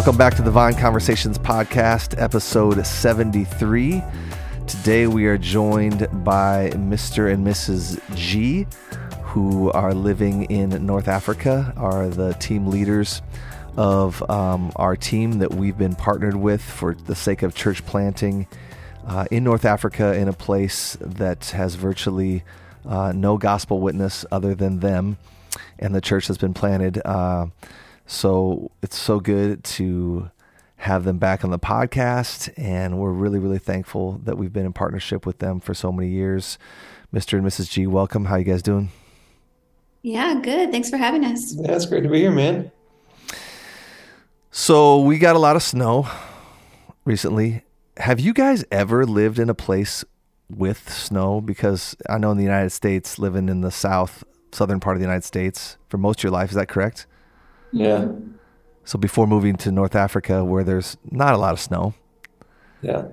Welcome back to the Vine Conversations podcast, episode 73. Today we are joined by Mr. and Mrs. G, who are living in North Africa, are the team leaders of um, our team that we've been partnered with for the sake of church planting uh, in North Africa in a place that has virtually uh, no gospel witness other than them. And the church has been planted. Uh, so it's so good to have them back on the podcast, and we're really, really thankful that we've been in partnership with them for so many years. Mr. and Mrs. G, welcome. How you guys doing? Yeah, good. Thanks for having us. Yeah, it's great to be here, man. So we got a lot of snow recently. Have you guys ever lived in a place with snow? Because I know in the United States, living in the south, southern part of the United States for most of your life, is that correct? Yeah. So before moving to North Africa, where there's not a lot of snow, Yeah.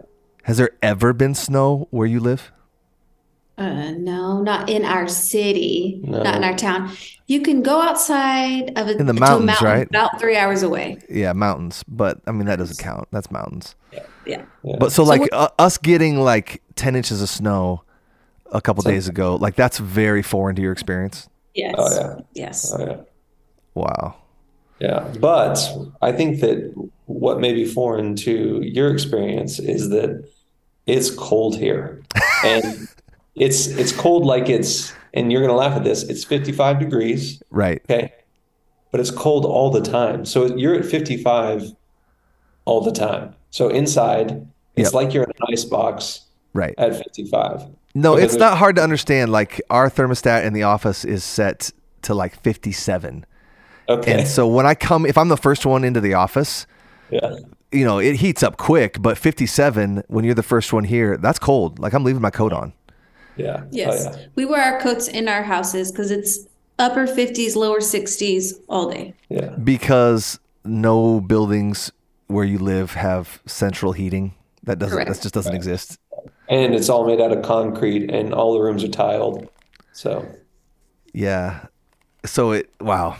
has there ever been snow where you live? Uh, no, not in our city, No. not in our town. You can go outside of a, In the to a mountains, mountain right? About three hours away. Yeah, mountains, but I mean that doesn't count. That's mountains. Yeah. Yeah. But so So like what- uh, us getting like 10 inches of snow a couple So- days ago, like that's very foreign to your experience. Yes. Oh, yeah. Yes. Oh, yeah. Wow. Yeah. But I think that what may be foreign to your experience is that it's cold here. And it's it's cold like it's and you're gonna laugh at this, it's 55 degrees, Right. okay? But it's cold all the time. So you're at 55 all the time. So inside, it's Yep. like you're in an ice box Right. at 55. No, Okay, it's not hard to understand. Like our thermostat in the office is set to like 57. Okay. And so when I come, if I'm the first one into the office, Yeah. you know, it heats up quick, but 57, when you're the first one here, that's cold. Like I'm leaving my coat on. Yeah. Oh, Yes. yeah. We wear our coats in our houses because it's upper 50s, lower 60s all day. Yeah. because no buildings where you live have central heating. That doesn't Correct. that just doesn't exist. And it's all made out of concrete and all the rooms are tiled. So, Yeah. So it wow.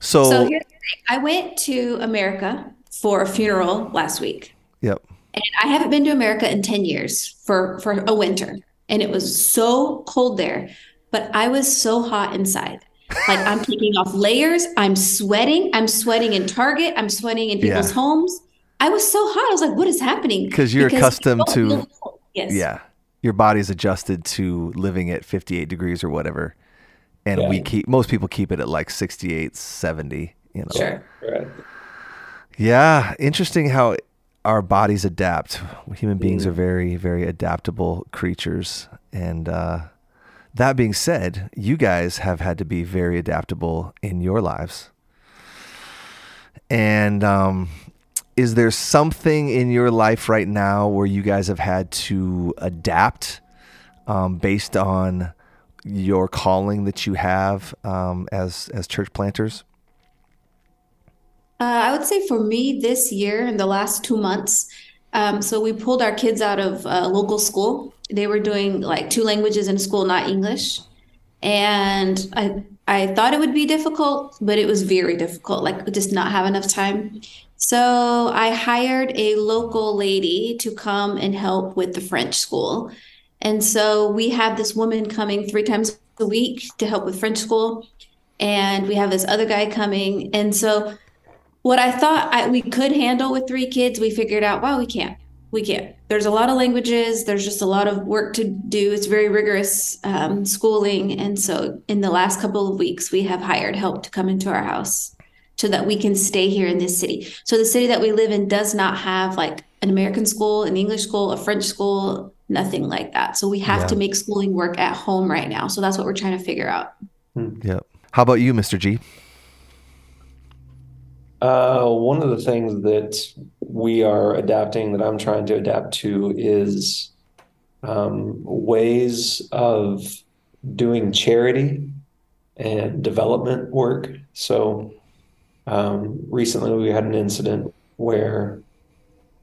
So, So here's the thing. I went to America for a funeral last week. yep. And I haven't been to America in 10 years for, for a winter. And it was so cold there, but I was so hot inside. Like I'm taking off layers. I'm sweating. I'm sweating in Target. I'm sweating in people's Yeah. homes. I was so hot. I was like, what is happening? Because you're Because accustomed to- Yes. Yeah. Your body's adjusted to living at 58 degrees or whatever. And we keep most people keep it at like 68, 70, you know. Sure. right. Yeah, interesting how our bodies adapt. Human beings are very, very adaptable creatures. And uh, that being said, you guys have had to be very adaptable in your lives. And um, is there something in your life right now where you guys have had to adapt um, based on your calling that you have um, as as church planters? Uh, I would say for me this year, in the last two months, um, so we pulled our kids out of uh, local school. They were doing like two languages in school, not English. And I I thought it would be difficult, but it was very difficult, like just not have enough time. So I hired a local lady to come and help with the French school. And so we have this woman coming three times a week to help with French school. And we have this other guy coming. And so what I thought I, we could handle with three kids, we figured out, wow, we can't. We can't. There's a lot of languages. There's just a lot of work to do. It's very rigorous um, schooling. And so, in the last couple of weeks, we have hired help to come into our house so that we can stay here in this city. So, the city that we live in does not have like an American school, an English school, a French school, nothing like that. So, we have Yeah. to make schooling work at home right now. So, that's what we're trying to figure out. Yep. How about you, Mr. G? Uh, one of the things that we are adapting, that I'm trying to adapt to, is um, ways of doing charity and development work. So um, recently we had an incident where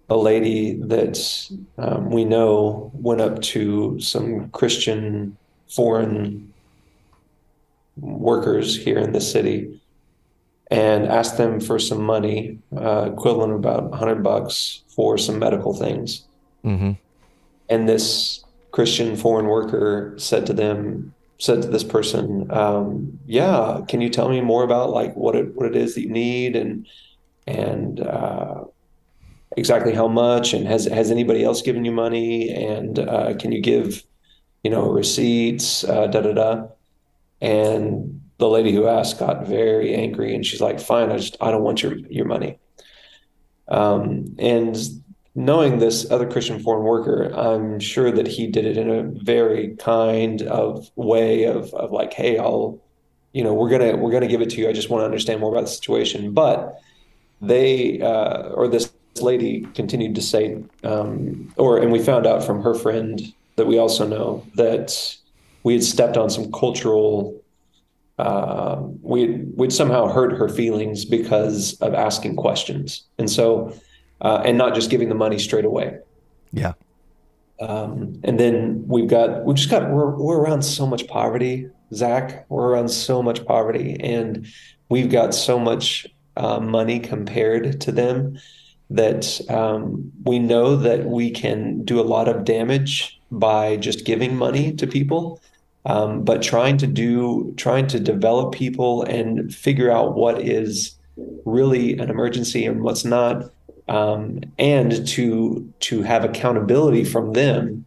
a lady that um, we know went up to some Christian foreign workers here in the city and asked them for some money, uh, equivalent of about 100 bucks for some medical things. Mm-hmm. And this Christian foreign worker said to them, said to this person, um, "Yeah, can you tell me more about like what it what it is that you need and and uh, exactly how much and has has anybody else given you money and uh, can you give you know receipts uh, da da da." And the lady who asked got very angry and she's like, "Fine, I just I don't want your your money." Um, and knowing this other Christian foreign worker, I'm sure that he did it in a very kind of way of, of like, hey, I'll, you know, we're gonna we're gonna give it to you. I just want to understand more about the situation. But they uh, or this lady continued to say, um, or and we found out from her friend that we also know that we had stepped on some cultural. Uh, we we'd somehow hurt her feelings because of asking questions, and so uh, and not just giving the money straight away. Yeah. Um, and then we've got we just got we're we're around so much poverty, Zach. We're around so much poverty, and we've got so much uh, money compared to them that um, we know that we can do a lot of damage by just giving money to people. Um, but trying to do trying to develop people and figure out what is really an emergency and what's not um, and to to have accountability from them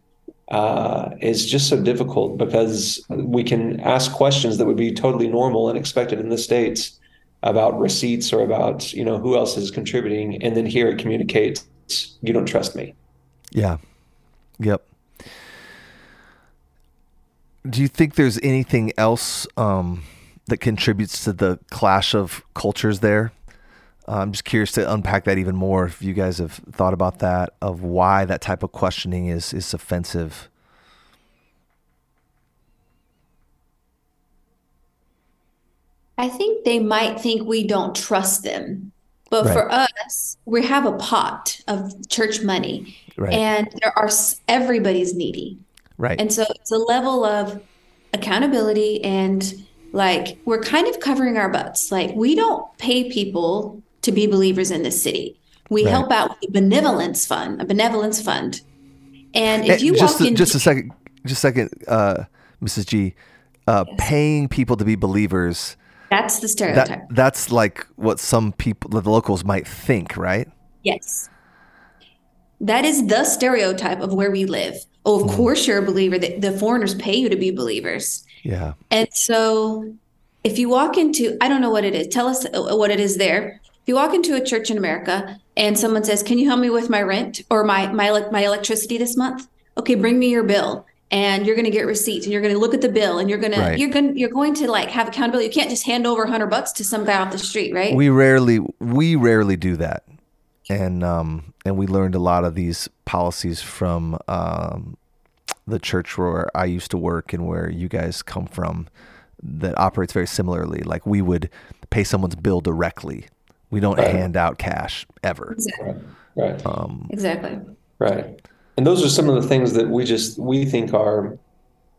uh, is just so difficult because we can ask questions that would be totally normal and expected in the states about receipts or about you know who else is contributing, and then here it communicates you don't trust me. Yeah. Yep. Do you think there's anything else um, that contributes to the clash of cultures there? I'm just curious to unpack that even more. If you guys have thought about that, of why that type of questioning is is offensive. I think they might think we don't trust them. But right. for us, we have a pot of church money, right. and there are everybody's needy, right? And so it's a level of accountability and like we're kind of covering our butts. Like we don't pay people to be believers in this city. We right. help out with a benevolence fund, a benevolence fund. And if you just walk in, just a second, just a second, uh, Mrs. G, uh, yes. paying people to be believers. That's the stereotype. That, that's like what some people, the locals, might think, right? Yes. That is the stereotype of where we live. Oh, of mm. course you're a believer. The, the foreigners pay you to be believers. Yeah. And so if you walk into, I don't know what it is. Tell us uh, what it is there. If you walk into a church in America and someone says, "Can you help me with my rent or my my my electricity this month?" Okay, bring me your bill and you're going to get receipts and you're going to look at the bill and you're going right. to you're going you're going to like have accountability. You can't just hand over 100 bucks to some guy off the street, right? We rarely we rarely do that. And um and we learned a lot of these policies from um the church where I used to work and where you guys come from that operates very similarly. Like we would pay someone's bill directly we don't right. hand out cash ever. Exactly. Right. Um, exactly. Right. And those are some of the things that we just we think are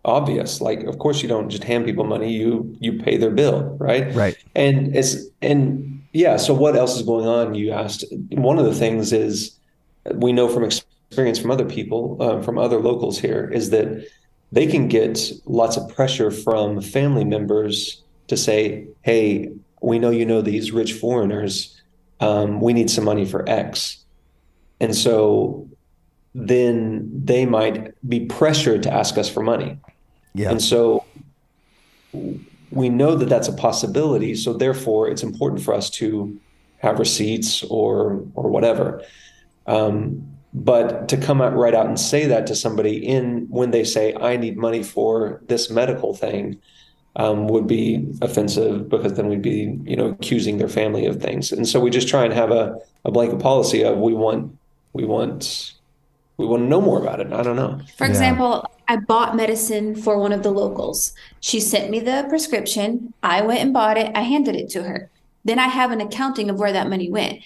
obvious. Like, of course, you don't just hand people money; you you pay their bill, right? Right. And it's and yeah. So what else is going on? You asked. One of the things is we know from experience from other people, um, from other locals here, is that they can get lots of pressure from family members to say, "Hey, we know you know these rich foreigners. Um, we need some money for X. And so then they might be pressured to ask us for money. Yeah. And so we know that that's a possibility. So therefore, it's important for us to have receipts or or whatever. Um, but to come out right out and say that to somebody in when they say, "I need money for this medical thing," um, would be offensive because then we'd be, you know, accusing their family of things. And so we just try and have a, a blanket policy of we want we want we want to know more about it. I don't know. For example, I bought medicine for one of the locals. She sent me the prescription. I went and bought it. I handed it to her. Then I have an accounting of where that money went.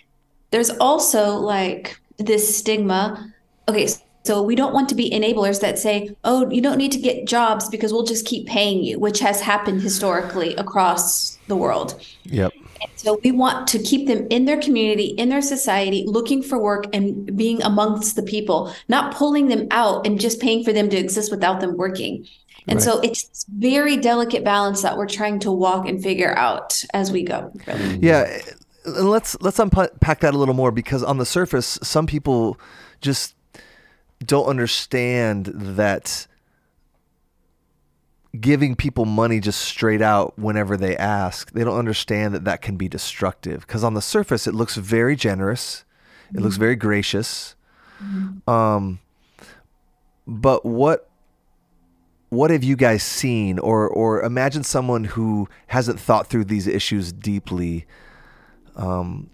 There's also like this stigma. Okay, so we don't want to be enablers that say, "Oh, you don't need to get jobs because we'll just keep paying you," which has happened historically across the world. Yep. So we want to keep them in their community, in their society, looking for work and being amongst the people, not pulling them out and just paying for them to exist without them working. And right. so it's this very delicate balance that we're trying to walk and figure out as we go. Yeah, let's let's unpack that a little more because on the surface, some people just don't understand that giving people money just straight out whenever they ask, they don't understand that that can be destructive. Because on the surface, it looks very generous, it looks very gracious. Mm-hmm. Um, but what what have you guys seen, or or imagine someone who hasn't thought through these issues deeply? Um,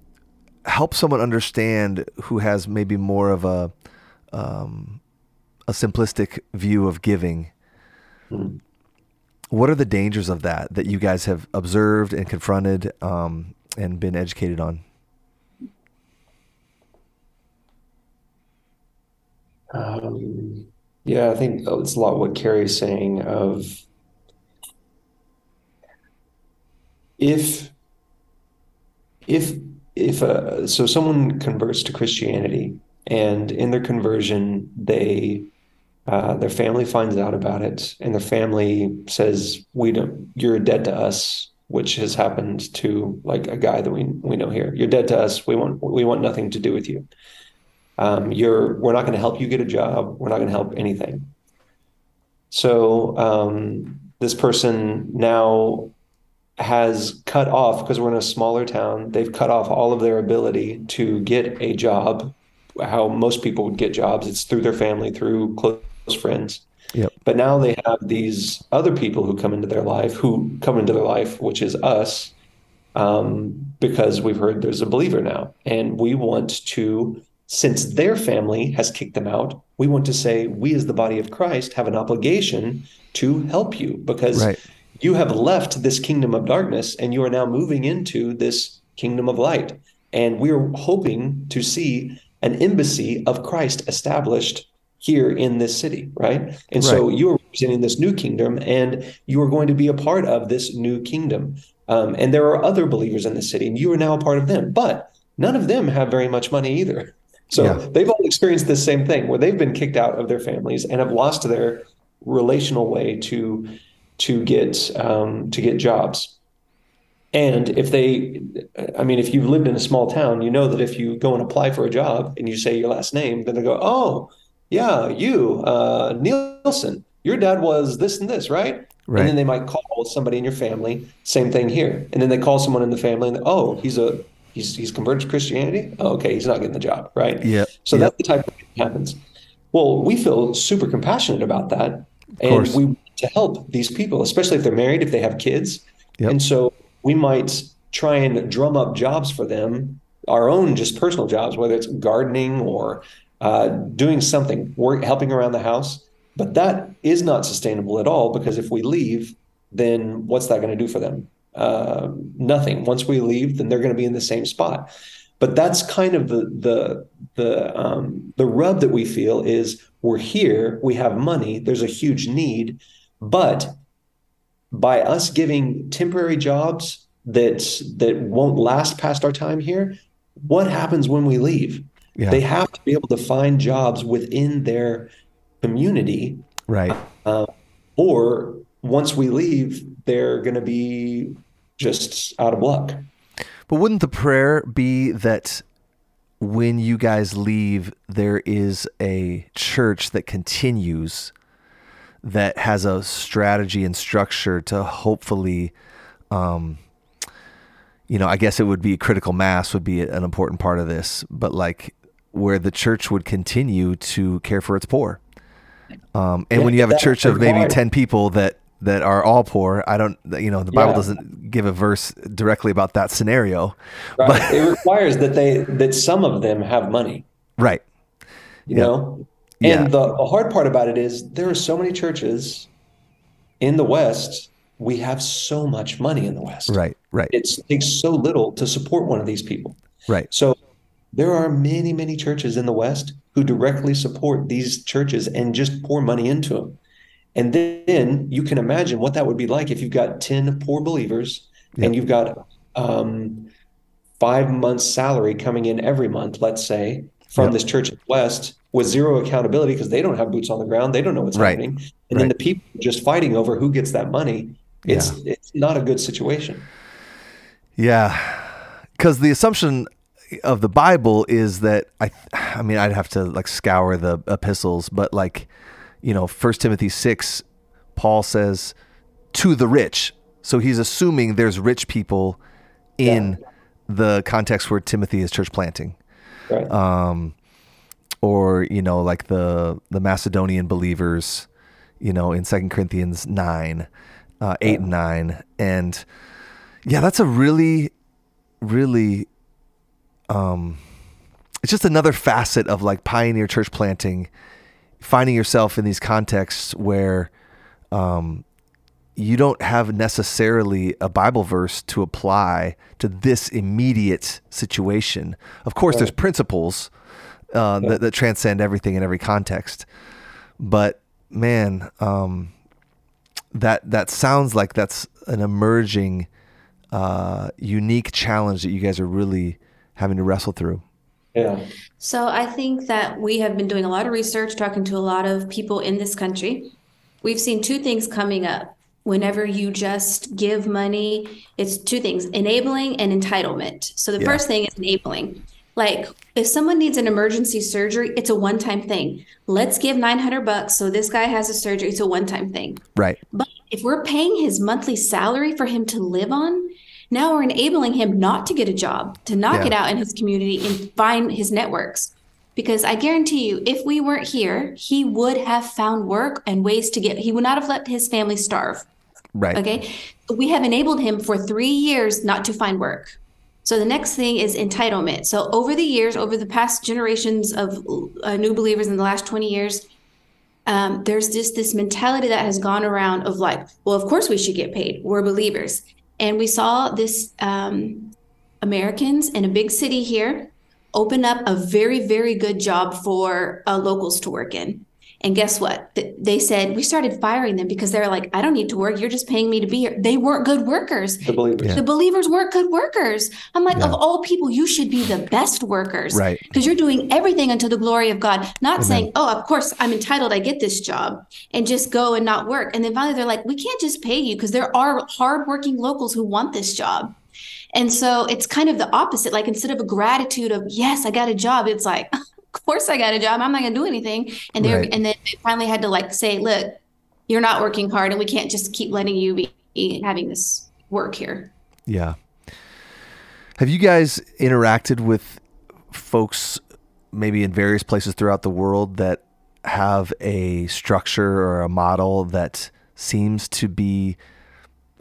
help someone understand who has maybe more of a um, a simplistic view of giving. Mm what are the dangers of that that you guys have observed and confronted um, and been educated on? Um, yeah, I think it's a lot what Carrie is saying of if if if uh, so someone converts to Christianity and in their conversion they uh, their family finds out about it, and their family says, "We don't. You're dead to us," which has happened to like a guy that we we know here. You're dead to us. We want we want nothing to do with you. Um, you're we're not going to help you get a job. We're not going to help anything. So um, this person now has cut off because we're in a smaller town. They've cut off all of their ability to get a job. How most people would get jobs, it's through their family, through close friends. Yep. But now they have these other people who come into their life, who come into their life, which is us, um, because we've heard there's a believer now. And we want to, since their family has kicked them out, we want to say, we as the body of Christ have an obligation to help you because right. you have left this kingdom of darkness and you are now moving into this kingdom of light. And we're hoping to see an embassy of Christ established here in this city, right? And right. so you are representing this new kingdom, and you are going to be a part of this new kingdom. Um, and there are other believers in the city, and you are now a part of them. But none of them have very much money either. So yeah. they've all experienced the same thing where they've been kicked out of their families and have lost their relational way to to get um, to get jobs. And if they, I mean, if you've lived in a small town, you know that if you go and apply for a job and you say your last name, then they go, "Oh, yeah, you, uh, Nielsen, your dad was this and this, right? Right. And then they might call somebody in your family. Same thing here. And then they call someone in the family, and oh, he's a he's he's converted to Christianity. Oh, okay, he's not getting the job, right? Yeah. So yep. that's the type of thing that happens. Well, we feel super compassionate about that, and we want to help these people, especially if they're married, if they have kids, yep. and so we might try and drum up jobs for them, our own just personal jobs, whether it's gardening or uh, doing something, work, helping around the house. But that is not sustainable at all because if we leave, then what's that going to do for them? Uh, nothing. Once we leave, then they're going to be in the same spot. But that's kind of the the the um, the rub that we feel is we're here, we have money, there's a huge need, but by us giving temporary jobs that that won't last past our time here, what happens when we leave? Yeah. They have to be able to find jobs within their community. Right. Uh, or once we leave, they're going to be just out of luck. But wouldn't the prayer be that when you guys leave, there is a church that continues that has a strategy and structure to hopefully um, you know, I guess it would be critical mass would be an important part of this, but like where the church would continue to care for its poor. Um, and yeah, when you have a church of maybe 10 people that, that are all poor, I don't, you know, the Bible yeah. doesn't give a verse directly about that scenario. Right. But it requires that they, that some of them have money. Right. You know? And Yeah. the, the hard part about it is there are so many churches in the West. We have so much money in the West. Right. Right. It takes so little to support one of these people. right. So there are many, many churches in the West who directly support these churches and just pour money into them. And then you can imagine what that would be like if you've got 10 poor believers and you've got um, five months' salary coming in every month, let's say, from this church in the West with zero accountability because they don't have boots on the ground. They don't know what's Right. happening. And then the people just fighting over who gets that money. It's, it's not a good situation. Yeah, because the assumption of the Bible is that I, I mean, I'd have to like scour the epistles, but like, you know, First Timothy six, Paul says to the rich. So he's assuming there's rich people in the context where Timothy is church planting, Right. um, or you know, like the the Macedonian believers, you know, in Second Corinthians nine, uh, eight and nine, and yeah, that's a really, really, um, it's just another facet of like pioneer church planting, finding yourself in these contexts where, um, you don't have necessarily a Bible verse to apply to this immediate situation. Of course, there's principles uh, that, that transcend everything in every context, but man, um, that that sounds like that's an emerging, uh, unique challenge that you guys are really having to wrestle through. yeah. So I think that we have been doing a lot of research, talking to a lot of people in this country. We've seen two things coming up. Whenever you just give money, it's two things enabling and entitlement. So the Yeah. first thing is enabling. Like if someone needs an emergency surgery, it's a one time thing. Let's give 900 bucks so this guy has a surgery. It's a one time thing. Right. But if we're paying his monthly salary for him to live on, now we're enabling him not to get a job, to not Yeah. get out in his community and find his networks. Because I guarantee you, if we weren't here, he would have found work and ways to get, he would not have let his family starve. Right. Okay. We have enabled him for three years not to find work. So the next thing is entitlement. So over the years, over the past generations of uh, new believers in the last 20 years, um, there's just this mentality that has gone around of like, well, of course we should get paid. We're believers. And we saw this um, Americans in a big city here open up a very, very good job for uh, locals to work in. And guess what? They said we started firing them because they're like, I don't need to work. You're just paying me to be here. They weren't good workers. The believers. Yeah. The believers weren't good workers. I'm like, Yeah. of all people, you should be the best workers. Right. Because you're doing everything unto the glory of God, not saying, oh, of course, I'm entitled, I get this job, and just go and not work. And then finally, they're like, we can't just pay you because there are hardworking locals who want this job. And so it's kind of the opposite. Like instead of a gratitude of, yes, I got a job, it's like, of course I got a job. I'm not going to do anything. And they Right. and then they finally had to like say, look, you're not working hard and we can't just keep letting you be having this work here. Yeah. Have you guys interacted with folks maybe in various places throughout the world that have a structure or a model that seems to be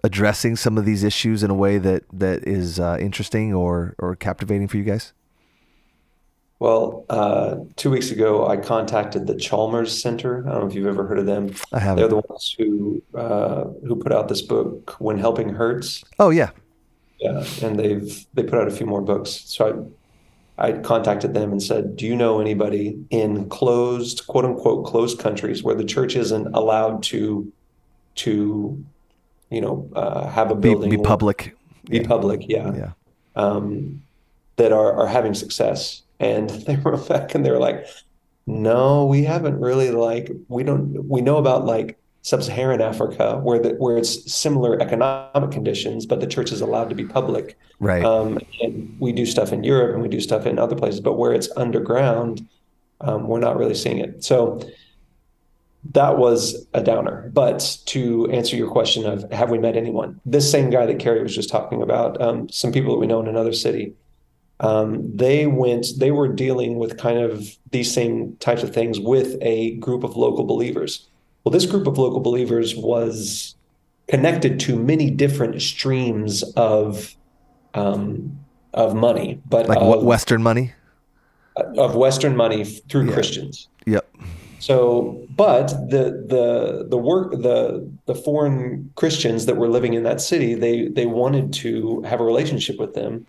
addressing some of these issues in a way that that is uh, interesting or or captivating for you guys? Well, uh, two weeks ago, I contacted the Chalmers Center. I don't know if you've ever heard of them. I have. They're the ones who uh, who put out this book, When Helping Hurts. Oh yeah. Yeah, and they've they put out a few more books. So I I contacted them and said, "Do you know anybody in closed, quote unquote, closed countries where the church isn't allowed to to you know uh, have a Be, building be or public. be public, yeah, Yeah. um, that are are having success?" And they wrote back and they were like, "No, we haven't really like we don't we know about like." Sub-Saharan Africa, where the, where it's similar economic conditions, but the church is allowed to be public. Right. Um, and we do stuff in Europe and we do stuff in other places, but where it's underground, um, we're not really seeing it. So that was a downer. But to answer your question of have we met anyone, this same guy that Carrie was just talking about, um, some people that we know in another city, um, they went, they were dealing with kind of these same types of things with a group of local believers. Well, this group of local believers was connected to many different streams of um, of money, but like of, what Western money? of Western money through Yeah. Christians. Yep. So, but the the the work the the foreign Christians that were living in that city, they they wanted to have a relationship with them.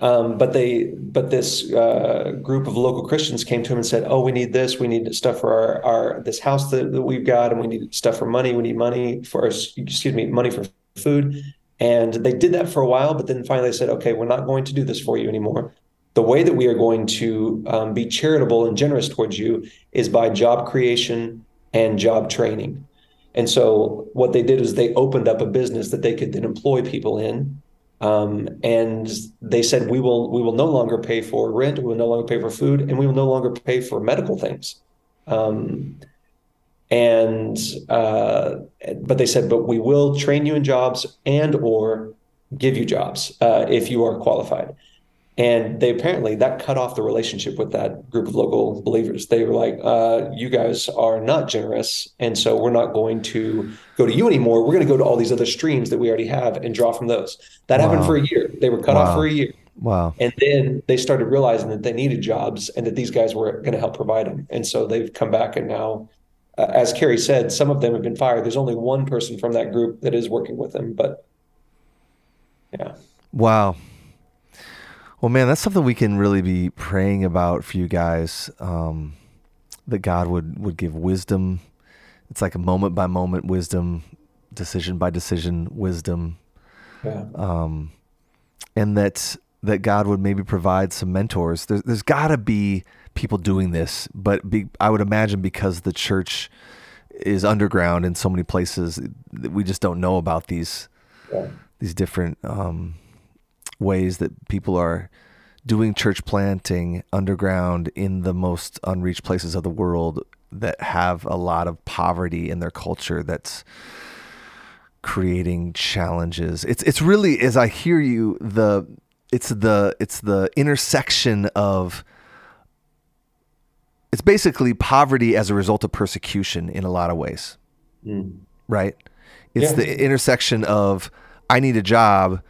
Um, but they but this uh, group of local Christians came to him and said, "Oh, we need this. We need stuff for our, our this house that, that we've got, and we need stuff for money. We need money for excuse me, money for food." And they did that for a while, but then finally they said, "Okay, we're not going to do this for you anymore the way that we are going to um, be charitable and generous towards you is by job creation and job training. And so what they did is they opened up a business that they could then employ people in. Um, and they said we will we will no longer pay for rent, we will no longer pay for food, and we will no longer pay for medical things. Um, and uh, but they said, but we will train you in jobs and or give you jobs uh, if you are qualified. And they apparently that cut off the relationship with that group of local believers. They were like, uh, "You guys are not generous, and so we're not going to go to you anymore. We're going to go to all these other streams that we already have and draw from those." That wow. happened for a year. They were cut wow. off for a year. Wow. And then they started realizing that they needed jobs and that these guys were going to help provide them. And so they've come back and now, uh, as Kerry said, some of them have been fired. There's only one person from that group that is working with them, but yeah. Wow. Well, man, that's something we can really be praying about for you guys. Um, that God would would give wisdom. It's like a moment by moment wisdom, decision by decision wisdom. Yeah. Um, and that that God would maybe provide some mentors. There's there's got to be people doing this, but be, I would imagine because the church is underground in so many places, we just don't know about these yeah. these different um, ways that people are doing church planting underground in the most unreached places of the world that have a lot of poverty in their culture that's creating challenges. It's it's really as I hear you the it's the it's the intersection of it's basically poverty as a result of persecution in a lot of ways. Mm. Right? It's yeah. the intersection of I need a job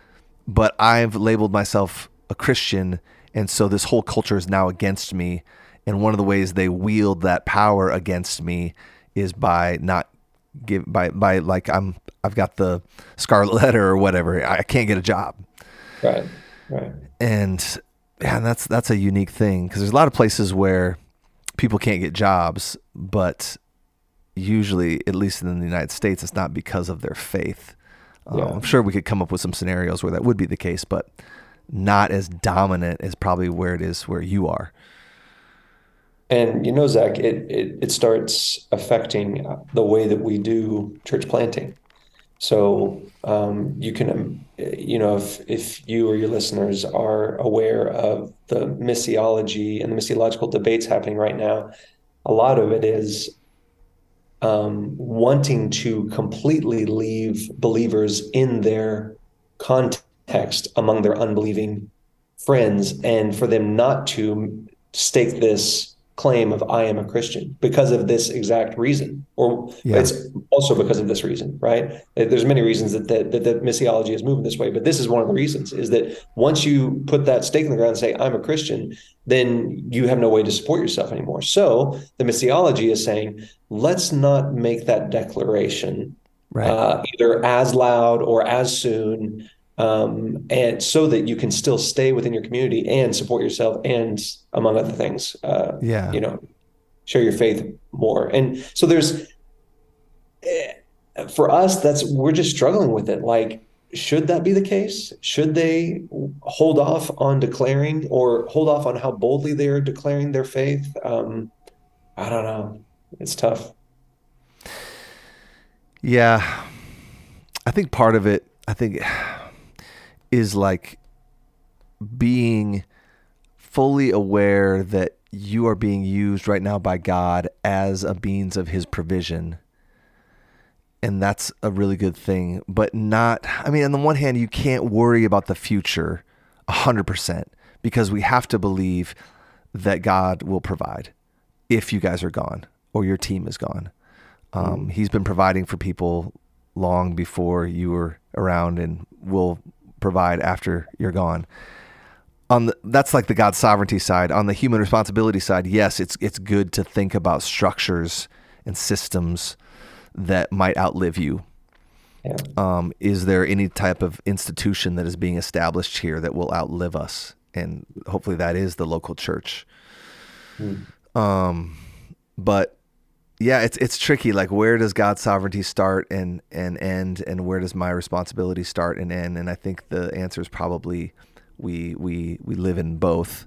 but I've labeled myself a Christian, and so this whole culture is now against me. And one of the ways they wield that power against me is by not give by by like I'm I've got the scarlet letter or whatever. I can't get a job. Right. Right. And yeah, that's that's a unique thing because there's a lot of places where people can't get jobs, but usually, at least in the United States, it's not because of their faith. Um, yeah. I'm sure we could come up with some scenarios where that would be the case, but not as dominant as probably where it is where you are. And you know, Zach, it, it, it starts affecting the way that we do church planting. So um, you can, you know, if if you or your listeners are aware of the missiology and the missiological debates happening right now, a lot of it is um, wanting to completely leave believers in their context among their unbelieving friends and for them not to stake this claim of I am a Christian because of this exact reason, or yeah. it's also because of this reason, right? There's many reasons that the, that the missiology is moving this way, but this is one of the reasons is that once you put that stake in the ground and say I'm a Christian, then you have no way to support yourself anymore. So the missiology is saying let's not make that declaration right. uh, either as loud or as soon um, and so that you can still stay within your community and support yourself and among other things uh, yeah. you know share your faith more. And so there's eh, for us that's we're just struggling with it. Like should that be the case? Should they hold off on declaring or hold off on how boldly they are declaring their faith? Um, i don't know. It's tough. Yeah. I think part of it i think is like being fully aware that you are being used right now by God as a means of his provision. And that's a really good thing, but not, I mean, on the one hand, you can't worry about the future 100% because we have to believe that God will provide if you guys are gone or your team is gone. Um, mm. He's been providing for people long before you were around and will provide after you're gone. on the that's like the God sovereignty side. On the human responsibility side, yes, it's it's good to think about structures and systems that might outlive you. Yeah. Um, is there any type of institution that is being established here that will outlive us? And hopefully that is the local church. Um, but yeah, it's it's tricky. Like, where does God's sovereignty start and and end, and where does my responsibility start and end? And I think the answer is probably we we we live in both.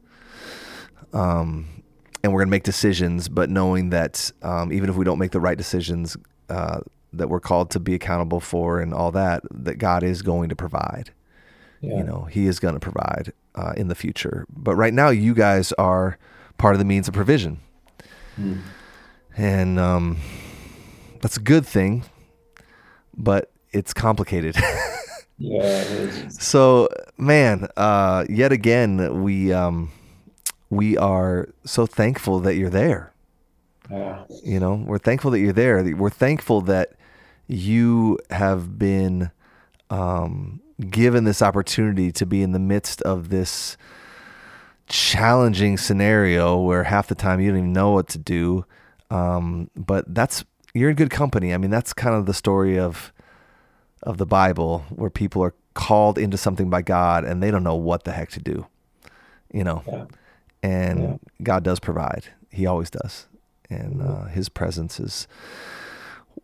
Um, and we're gonna make decisions, but knowing that um, even if we don't make the right decisions, uh, that we're called to be accountable for and all that, that God is going to provide. Yeah. You know, He is going to provide uh, in the future. But right now, you guys are part of the means of provision, Hmm. And um, that's a good thing. But it's complicated. Yeah. it is. so, man, uh, yet again, we um, we are so thankful that you're there. Yeah. You know, we're thankful that you're there. We're thankful that you have been um, given this opportunity to be in the midst of this challenging scenario where half the time you don't even know what to do. Um, but that's you're in good company. I mean, that's kind of the story of of the Bible where people are called into something by God and they don't know what the heck to do. You know Yeah. and Yeah. God does provide. He always does, and uh, His presence is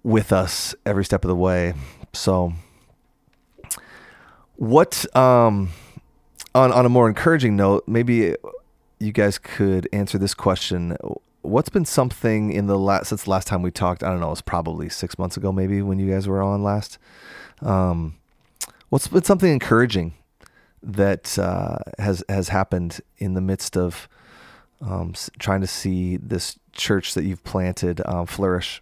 with us every step of the way. So, what um, on on a more encouraging note, maybe you guys could answer this question. What's been something in the last since the last time we talked? I don't know. It's probably six months ago, maybe when you guys were on last. Um, what's been something encouraging that uh, has has happened in the midst of um, trying to see this church that you've planted um, flourish?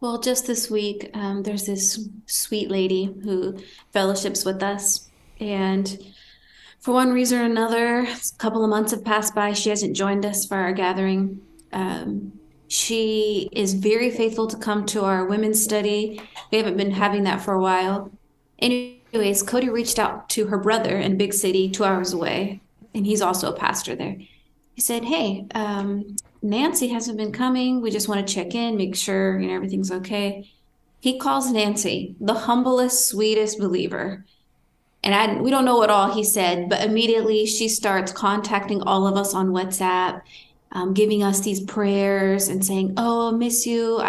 Well, just this week, um, there's this sweet lady who fellowships with us. And for one reason or another, a couple of months have passed by. She hasn't joined us for our gathering. Um, she is very faithful to come to our women's study. We haven't been having that for a while. Anyways, Cody reached out to her brother in Big City, two hours away, and he's also a pastor there. He said, Hey, um, Nancy hasn't been coming. We just want to check in, make sure you know everything's okay. He calls Nancy the humblest, sweetest believer. And I we don't know what all he said, but immediately she starts contacting all of us on WhatsApp, um, giving us these prayers and saying, "Oh, miss you.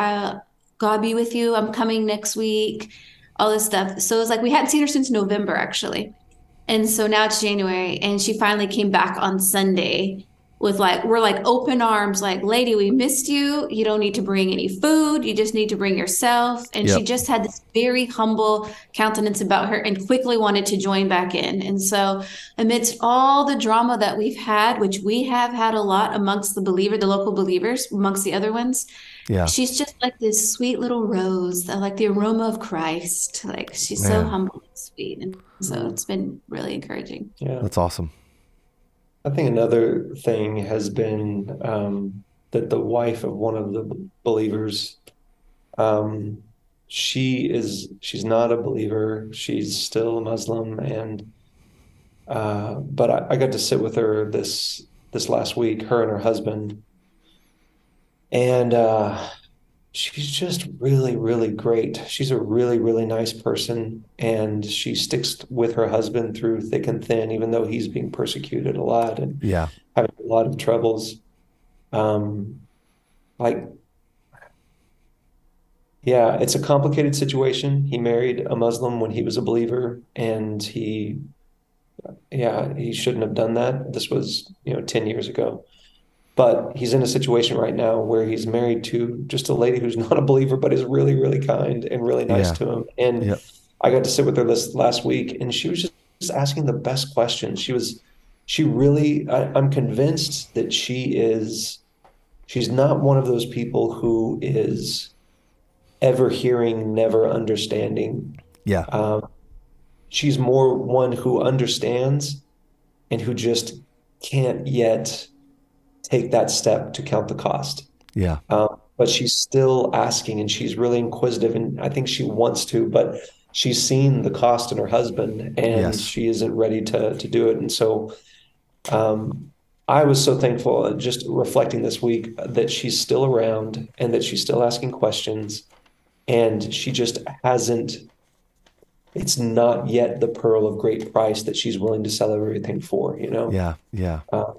God be with you. I'm coming next week." All this stuff. So it's like we hadn't seen her since November, actually. And so now it's January, and she finally came back on Sunday with like, we're like open arms, like, lady, we missed you. You don't need to bring any food. You just need to bring yourself. And she just had this very humble countenance about her and quickly wanted to join back in. And so, amidst all the drama that we've had, which we have had a lot amongst the believer, the local believers, amongst the other ones, Yeah, she's just like this sweet little rose, uh, like the aroma of Christ. Like she's so humble and sweet. And so it's been really encouraging. Yeah. that's awesome. I think another thing has been um, that the wife of one of the believers, um, she is she's not a believer. She's still a Muslim, and uh, but I, I got to sit with her this this last week, her and her husband, and uh, she's just really, really great. She's a really, really nice person, and she sticks with her husband through thick and thin, even though he's being persecuted a lot and Yeah, having a lot of troubles. Um, like, yeah, it's a complicated situation. He married a Muslim when he was a believer, and he, yeah, he shouldn't have done that. This was, you know, 10 years ago. But he's in a situation right now where he's married to just a lady who's not a believer, but is really, really kind and really nice Yeah. to him. And Yep. I got to sit with her this last week, and she was just, just asking the best questions. She was, she really, I, I'm convinced that she is, she's not one of those people who is ever hearing, never understanding. yeah, Um, she's more one who understands and who just can't yet take that step to count the cost. yeah, Um, but she's still asking and she's really inquisitive and I think she wants to, but she's seen the cost in her husband and Yes. she isn't ready to to do it. And so um, I was so thankful uh, just reflecting this week that she's still around and that she's still asking questions and she just hasn't it's not yet the pearl of great price that she's willing to sell everything for, you know? Yeah, yeah, Um,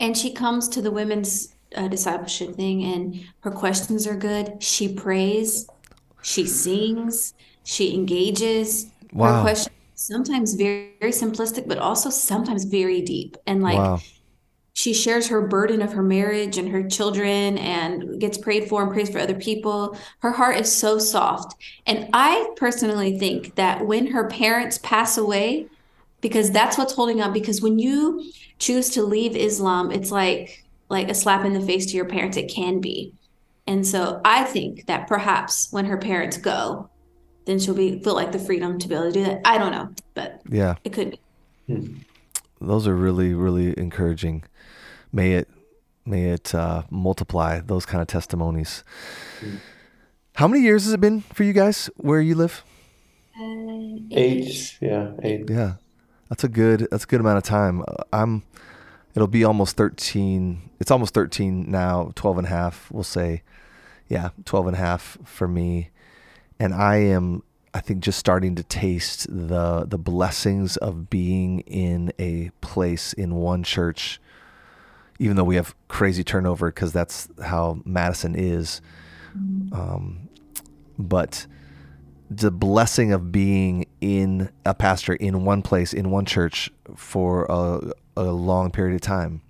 And she comes to the women's uh, discipleship thing, and her questions are good. She prays, she sings, she engages. Wow. Her questions sometimes very, very simplistic, but also sometimes very deep. And like wow, she shares her burden of her marriage and her children and gets prayed for and prays for other people. Her heart is so soft. And I personally think that when her parents pass away, because that's what's holding up, because when you choose to leave Islam, it's like like a slap in the face to your parents. It can be. And so I think that perhaps when her parents go, then she'll be feel like the freedom to be able to do that. I don't know, but yeah. it could be. Those are really, really encouraging. May it, may it uh, multiply those kind of testimonies. How many years has it been for you guys where you live? Uh, eight, yeah, eight. Yeah, that's a good. That's a good amount of time. Uh, I'm. It'll be almost 13. It's almost 13 now. 12 and a half. We'll say, yeah, 12 and a half for me. And I am. I think just starting to taste the the blessings of being in a place in one church, even though we have crazy turnover because that's how Madison is. Um, but the blessing of being in a pastor in one place in one church for a, a long period of time.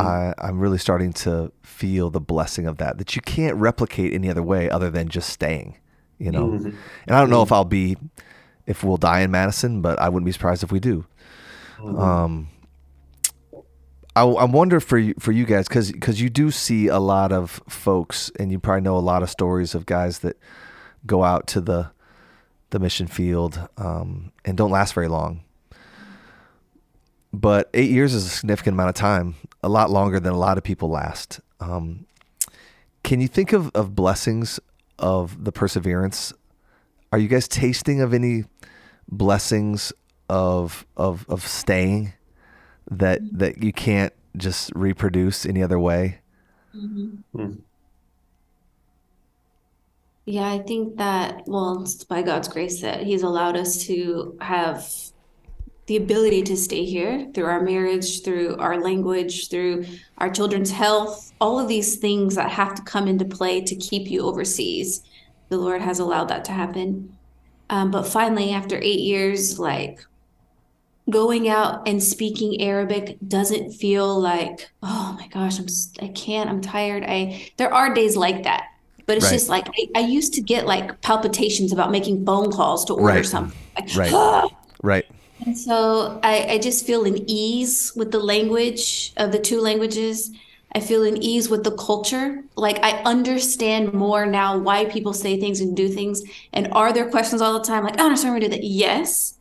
I, i'm really starting to feel the blessing of that that you can't replicate any other way other than just staying you know? Mhm. and i don't know if i'll be if we'll die in madison but i wouldn't be surprised if we do. Um I, I wonder for you for you guys because because you do see a lot of folks and you probably know a lot of stories of guys that go out to the the mission field um, and don't last very long. But eight years is a significant amount of time, a lot longer than a lot of people last. Um, can you think of, of blessings of the perseverance? Are you guys tasting of any blessings of of of staying that that you can't just reproduce any other way? Mm-hmm. Yeah, I think that, well, it's by God's grace that He's allowed us to have the ability to stay here through our marriage, through our language, through our children's health, all of these things that have to come into play to keep you overseas. The Lord has allowed that to happen. Um, but finally, after eight years, like going out and speaking Arabic doesn't feel like, oh my gosh, I'm I can't, I'm tired. I there are days like that. But it's Right. just like I, I used to get like palpitations about making phone calls to order Right. something. Like, Right. Right. and so I, I just feel an ease with the language of the two languages. I feel an ease with the culture. Like I understand more now why people say things and do things. And are there questions all the time? Like, I don't understand why we do that. Yes.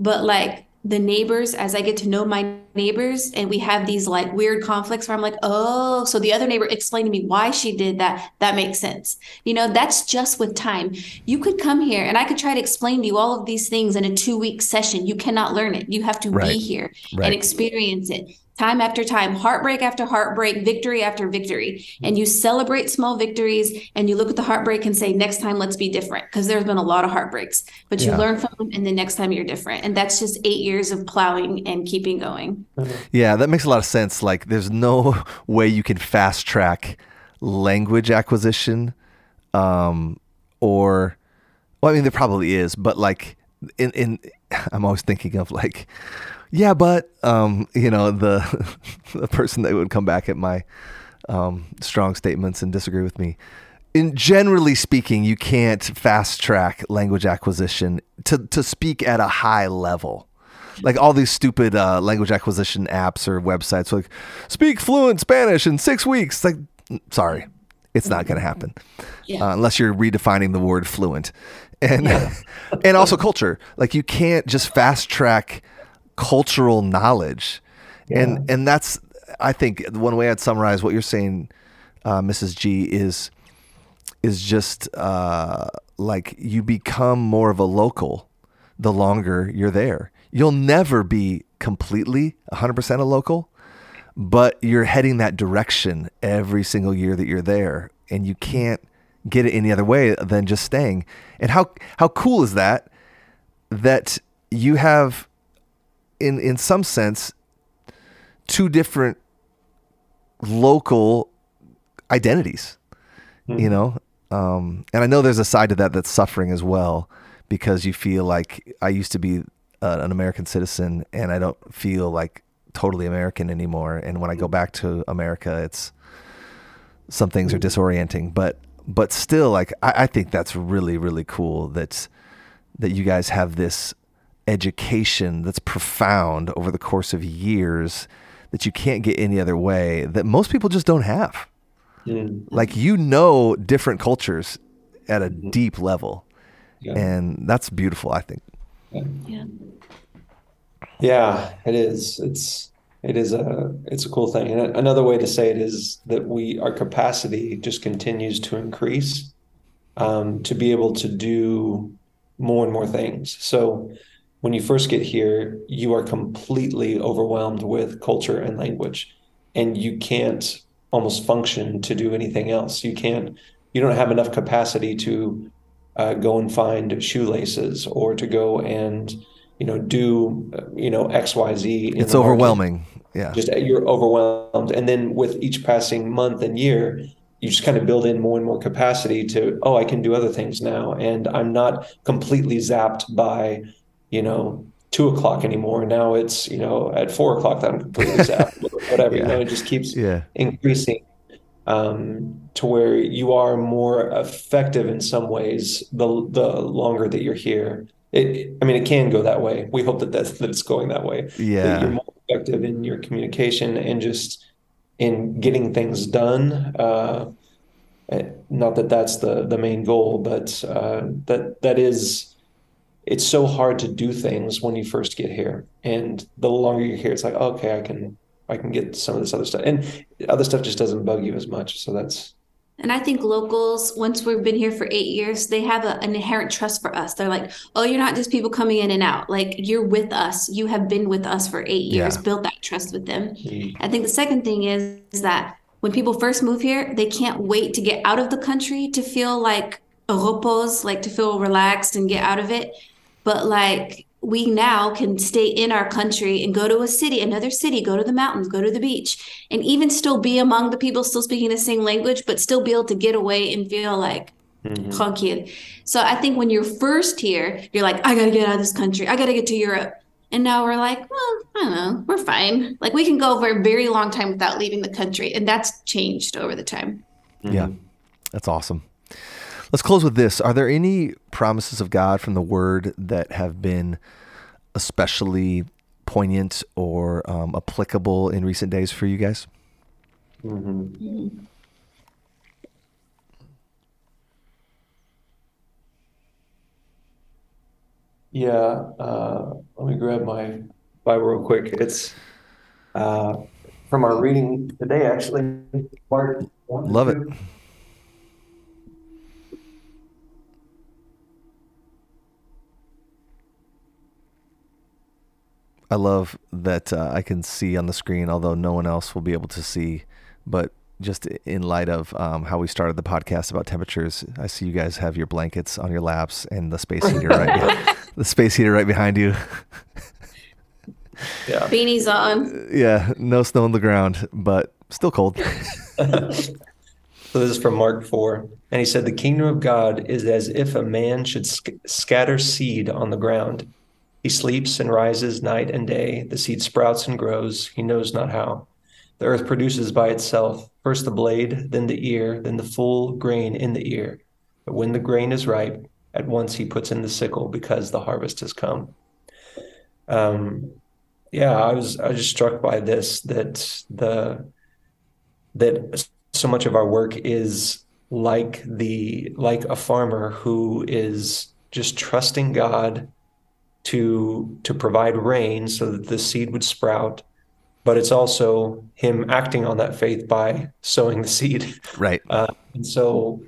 But like the neighbors, as I get to know my neighbors and we have these like weird conflicts where I'm like, oh, so the other neighbor explained to me why she did that. That makes sense. You know, that's just with time. You could come here and I could try to explain to you all of these things in a two week session. You cannot learn it. You have to Right. be here Right. and experience it time after time, heartbreak after heartbreak, victory after victory. And you celebrate small victories and you look at the heartbreak and say, next time, let's be different. Because there's been a lot of heartbreaks, but you Yeah. learn from them and the next time you're different. And that's just eight years of plowing and keeping going. Yeah, that makes a lot of sense. Like, there's no way you can fast track language acquisition, um, or, well, I mean, there probably is, but like, in in, I'm always thinking of like, yeah, but, um, you know, the the person that would come back at my um, strong statements and disagree with me. In generally speaking, you can't fast track language acquisition to to speak at a high level. Like all these stupid uh, language acquisition apps or websites like speak fluent spanish in six weeks. Like sorry it's not going to happen Yeah. uh, unless you're redefining the word fluent. And and also culture. Like you can't just fast track cultural knowledge and and that's i think one way i'd summarize what you're saying uh, mrs g is is just uh, like you become more of a local the longer you're there. You'll never be completely 100% a local, but you're heading that direction every single year that you're there, and you can't get it any other way than just staying. And how how cool is that? That you have, in in some sense, two different local identities. You know, um, and I know there's a side to that that's suffering as well because you feel like I used to be uh, an American citizen and I don't feel like totally American anymore. And when I go back to America, it's some things are disorienting, but but still, like I, I think that's really really cool that that you guys have this education that's profound over the course of years that you can't get any other way that most people just don't have. Mm. Like you know different cultures at a Mhm. deep level. Yeah. And that's beautiful, I think. Yeah. Yeah, it is. It's it is a it's a cool thing. And another way to say it is that we our capacity just continues to increase um, to be able to do more and more things. So when you first get here, you are completely overwhelmed with culture and language, and you can't almost function to do anything else. You can't. You don't have enough capacity to uh, go and find shoelaces or to go and you know do uh, you know X Y Z. It's overwhelming. Yeah. just you're overwhelmed and then with each passing month and year you just kind of build in more and more capacity to oh i can do other things now and i'm not completely zapped by you know two o'clock anymore now it's you know at four o'clock that i'm completely zapped whatever you know it just keeps Yeah. increasing um, to where you are more effective in some ways the the longer that you're here it, I mean, it can go that way. We hope that that's, that it's going that way that Yeah. you're more effective in your communication and just in getting things done. Uh, eh, not that that's the the main goal, but uh, that that is. It's so hard to do things when you first get here, and the longer you're here, it's like okay, I can I can get some of this other stuff, and other stuff just doesn't bug you as much. So that's And I think locals, once we've been here for eight years, they have a, an inherent trust for us. They're like, oh, you're not just people coming in and out. Like, you're with us. You have been with us for eight years. Yeah. Build that trust with them. mm, I think the second thing is, is that when people first move here, they can't wait to get out of the country to feel like a repose, like to feel relaxed and get out of it. But like we now can stay in our country and go to a city, another city, go to the mountains, go to the beach, and even still be among the people still speaking the same language, but still be able to get away and feel like mhm. tranquille. So I think when you're first here, you're like, I gotta get out of this country. I gotta get to Europe. And now we're like, well, I don't know, we're fine. Like we can go for a very long time without leaving the country. And that's changed over the time. Yeah. That's awesome. Let's close with this. Are there any promises of God from the word that have been especially poignant or um, applicable in recent days for you guys? Mhm. Yeah, uh, let me grab my Bible real quick. It's uh, from our reading today, actually. Mark 1 to Love it. I love that uh, I can see on the screen, although no one else will be able to see. But just in light of um, how we started the podcast about temperatures, I see you guys have your blankets on your laps and the space heater right, the space heater right behind you. Yeah. Beanies on. yeah, no snow on the ground, but still cold. So this is from Mark 4. And he said, The kingdom of God is as if a man should sc- scatter seed on the ground. He sleeps and rises night and day. The seed sprouts and grows. He knows not how. The earth produces by itself first the blade, then the ear, then the full grain in the ear. But when the grain is ripe, at once he puts in the sickle because the harvest has come. Um, yeah, I was I was just struck by this that the that so much of our work is like the like a farmer who is just trusting God to to provide rain so that the seed would sprout but it's also him acting on that faith by sowing the seed right. uh, and so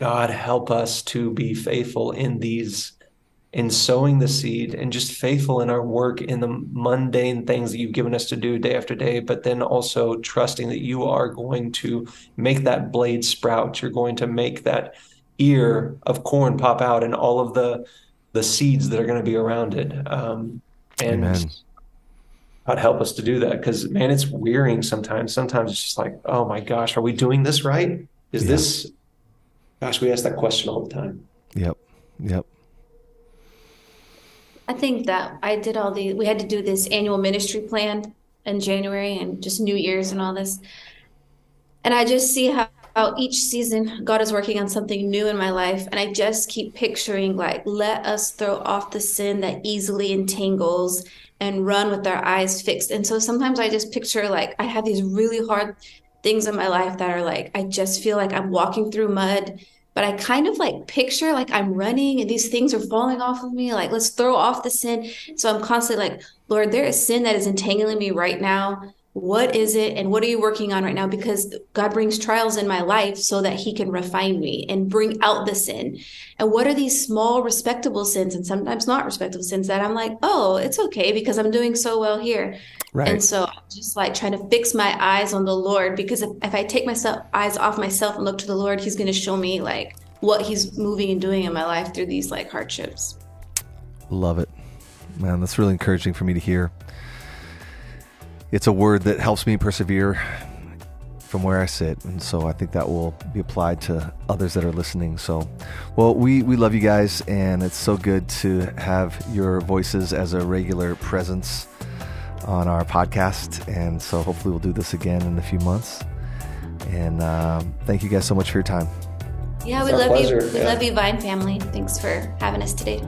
God, help us to be faithful in these, in sowing the seed and just faithful in our work in the mundane things that you've given us to do day after day, but then also trusting that you are going to make that blade sprout. You're going to make that ear of corn pop out and all of the the seeds that are going to be around it. Um, and Amen. God help us to do that because man, it's wearying sometimes. Sometimes it's just like, oh my gosh, are we doing this right? Is yeah. this Gosh, we ask that question all the time. Yep. Yep. I think that I did all the, we had to do this annual ministry plan in January and just New Year's and all this. And I just see how, how each season God is working on something new in my life. And I just keep picturing, like, let us throw off the sin that easily entangles and run with our eyes fixed. And so sometimes I just picture, like, I have these really hard things in my life that are like I just feel like I'm walking through mud, but I kind of like picture like I'm running and these things are falling off of me. Like, let's throw off the sin. So I'm constantly like, Lord, there is sin that is entangling me right now. What is it? And what are you working on right now? Because God brings trials in my life so that He can refine me and bring out the sin. And what are these small, respectable sins and sometimes not respectable sins that I'm like, oh, it's okay because I'm doing so well here. Right. And so I'm just like trying to fix my eyes on the Lord because if, if I take myself eyes off myself and look to the Lord, He's going to show me like what He's moving and doing in my life through these like hardships. Love it, man. That's really encouraging for me to hear. It's a word that helps me persevere from where I sit, and so I think that will be applied to others that are listening. So, well, we we love you guys, and it's so good to have your voices as a regular presence on our podcast. And so hopefully we'll do this again in a few months. And um, thank you guys so much for your time. Yeah, we love pleasure. you. We yeah. love you, Vine family. Thanks for having us today.